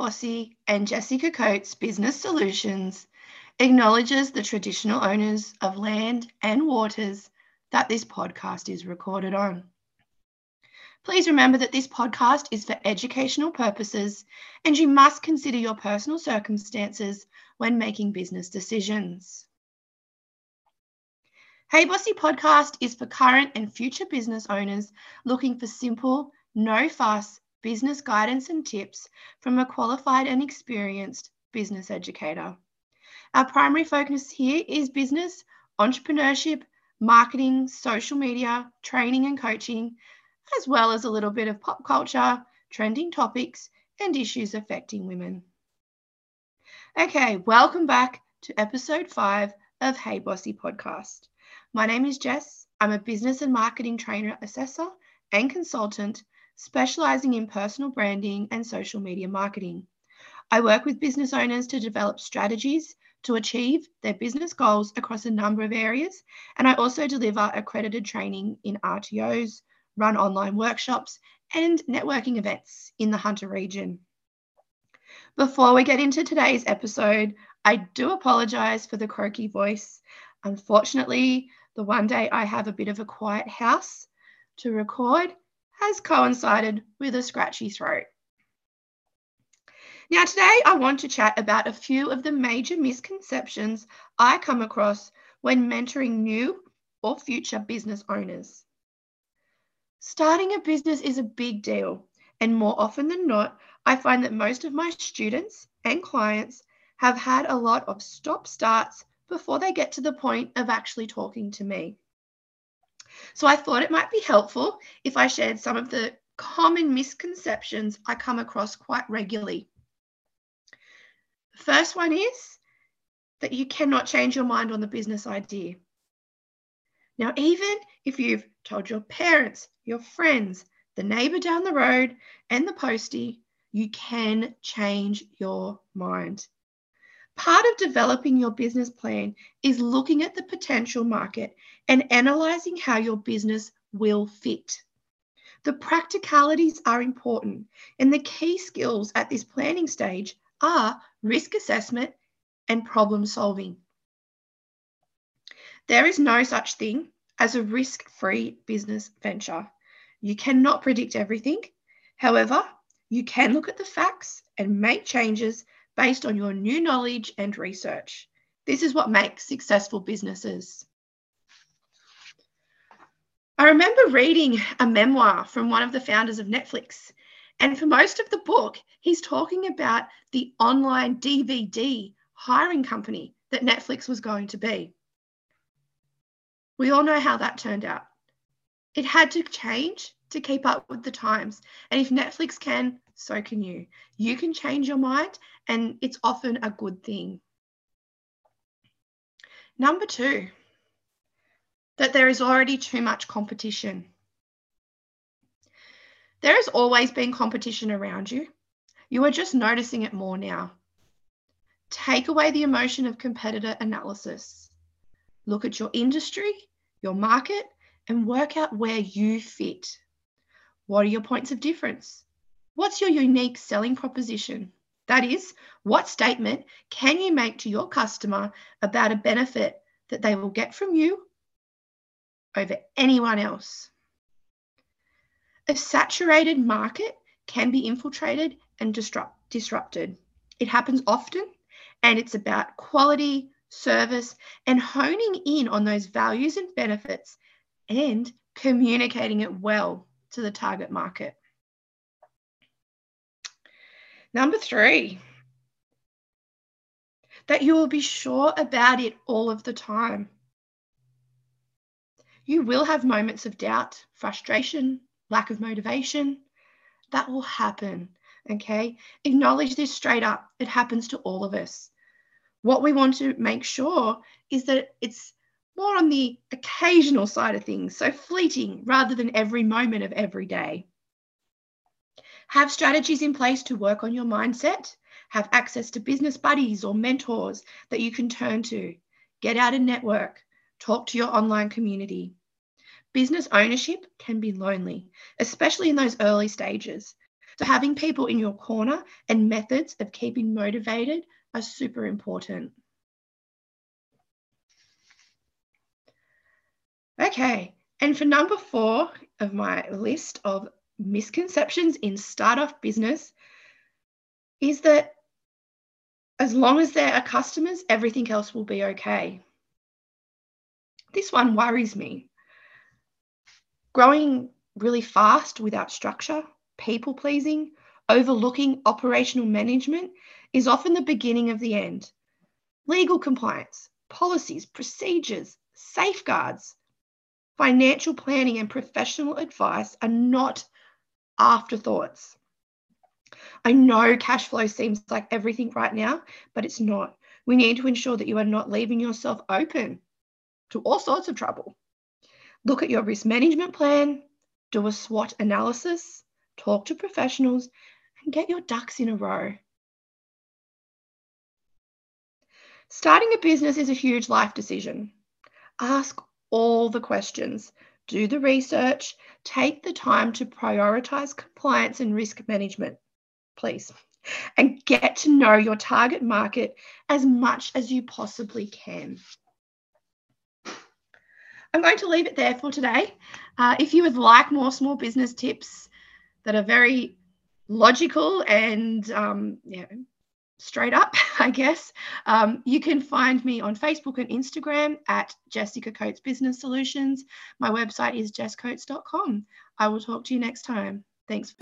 Bossy and Jessica Coates Business Solutions acknowledges the traditional owners of land and waters that this podcast is recorded on. Please remember that this podcast is for educational purposes and you must consider your personal circumstances when making business decisions. Hey Bossy podcast is for current and future business owners looking for simple, no fuss business guidance and tips from a qualified and experienced business educator. Our primary focus here is business, entrepreneurship, marketing, social media, training and coaching, as well as a little bit of pop culture, trending topics, and issues affecting women. Okay, welcome back to episode five of Hey Bossy podcast. My name is Jess. I'm a business and marketing trainer, assessor, and consultant specializing in personal branding and social media marketing. I work with business owners to develop strategies to achieve their business goals across a number of areas. And I also deliver accredited training in RTOs, run online workshops, and networking events in the Hunter region. Before we get into today's episode, I do apologize for the croaky voice. Unfortunately, the one day I have a bit of a quiet house to record, has coincided with a scratchy throat. Now, today I want to chat about a few of the major misconceptions I come across when mentoring new or future business owners. Starting a business is a big deal, and more often than not, I find that most of my students and clients have had a lot of stop starts before they get to the point of actually talking to me. So I thought it might be helpful if I shared some of the common misconceptions I come across quite regularly. The first one is that you cannot change your mind on the business idea. Now, even if you've told your parents, your friends, the neighbor down the road, and the postie, you can change your mind. Part of developing your business plan is looking at the potential market and analyzing how your business will fit. The practicalities are important, and the key skills at this planning stage are risk assessment and problem solving. There is no such thing as a risk free business venture. You cannot predict everything. However, you can look at the facts and make changes based on your new knowledge and research. This is what makes successful businesses. I remember reading a memoir from one of the founders of Netflix. And for most of the book, he's talking about the online DVD hiring company that Netflix was going to be. We all know how that turned out. It had to change to keep up with the times. And if Netflix can, so can you. You can change your mind, and it's often a good thing. Number two, that there is already too much competition. There has always been competition around you. You are just noticing it more now. Take away the emotion of competitor analysis. Look at your industry, your market, and work out where you fit. What are your points of difference? What's your unique selling proposition? That is, what statement can you make to your customer about a benefit that they will get from you over anyone else? A saturated market can be infiltrated and disrupt, disrupted. It happens often, and it's about quality, service, and honing in on those values and benefits and communicating it well to the target market. Number three, that you will be sure about it all of the time. You will have moments of doubt, frustration, lack of motivation. That will happen. Okay. Acknowledge this straight up. It happens to all of us. What we want to make sure is that it's more on the occasional side of things, so fleeting rather than every moment of every day. Have strategies in place to work on your mindset. Have access to business buddies or mentors that you can turn to. Get out and network. Talk to your online community. Business ownership can be lonely, especially in those early stages. So, having people in your corner and methods of keeping motivated are super important. Okay, and for number four of my list of misconceptions in startup business is that as long as there are customers, everything else will be okay. This one worries me. Growing really fast without structure, people pleasing, overlooking operational management is often the beginning of the end. Legal compliance, policies, procedures, safeguards, financial planning, and professional advice are not afterthoughts. I know cash flow seems like everything right now, but it's not. We need to ensure that you are not leaving yourself open to all sorts of trouble. Look at your risk management plan, do a SWOT analysis, talk to professionals, and get your ducks in a row. Starting a business is a huge life decision. Ask all the questions, do the research, take the time to prioritize compliance and risk management, please, and get to know your target market as much as you possibly can. I'm going to leave it there for today. Uh, if you would like more small business tips that are very logical and um, you know, straight up, I guess, um, you can find me on Facebook and Instagram at Jessica Coates Business Solutions. My website is jesscoates.com. I will talk to you next time. Thanks.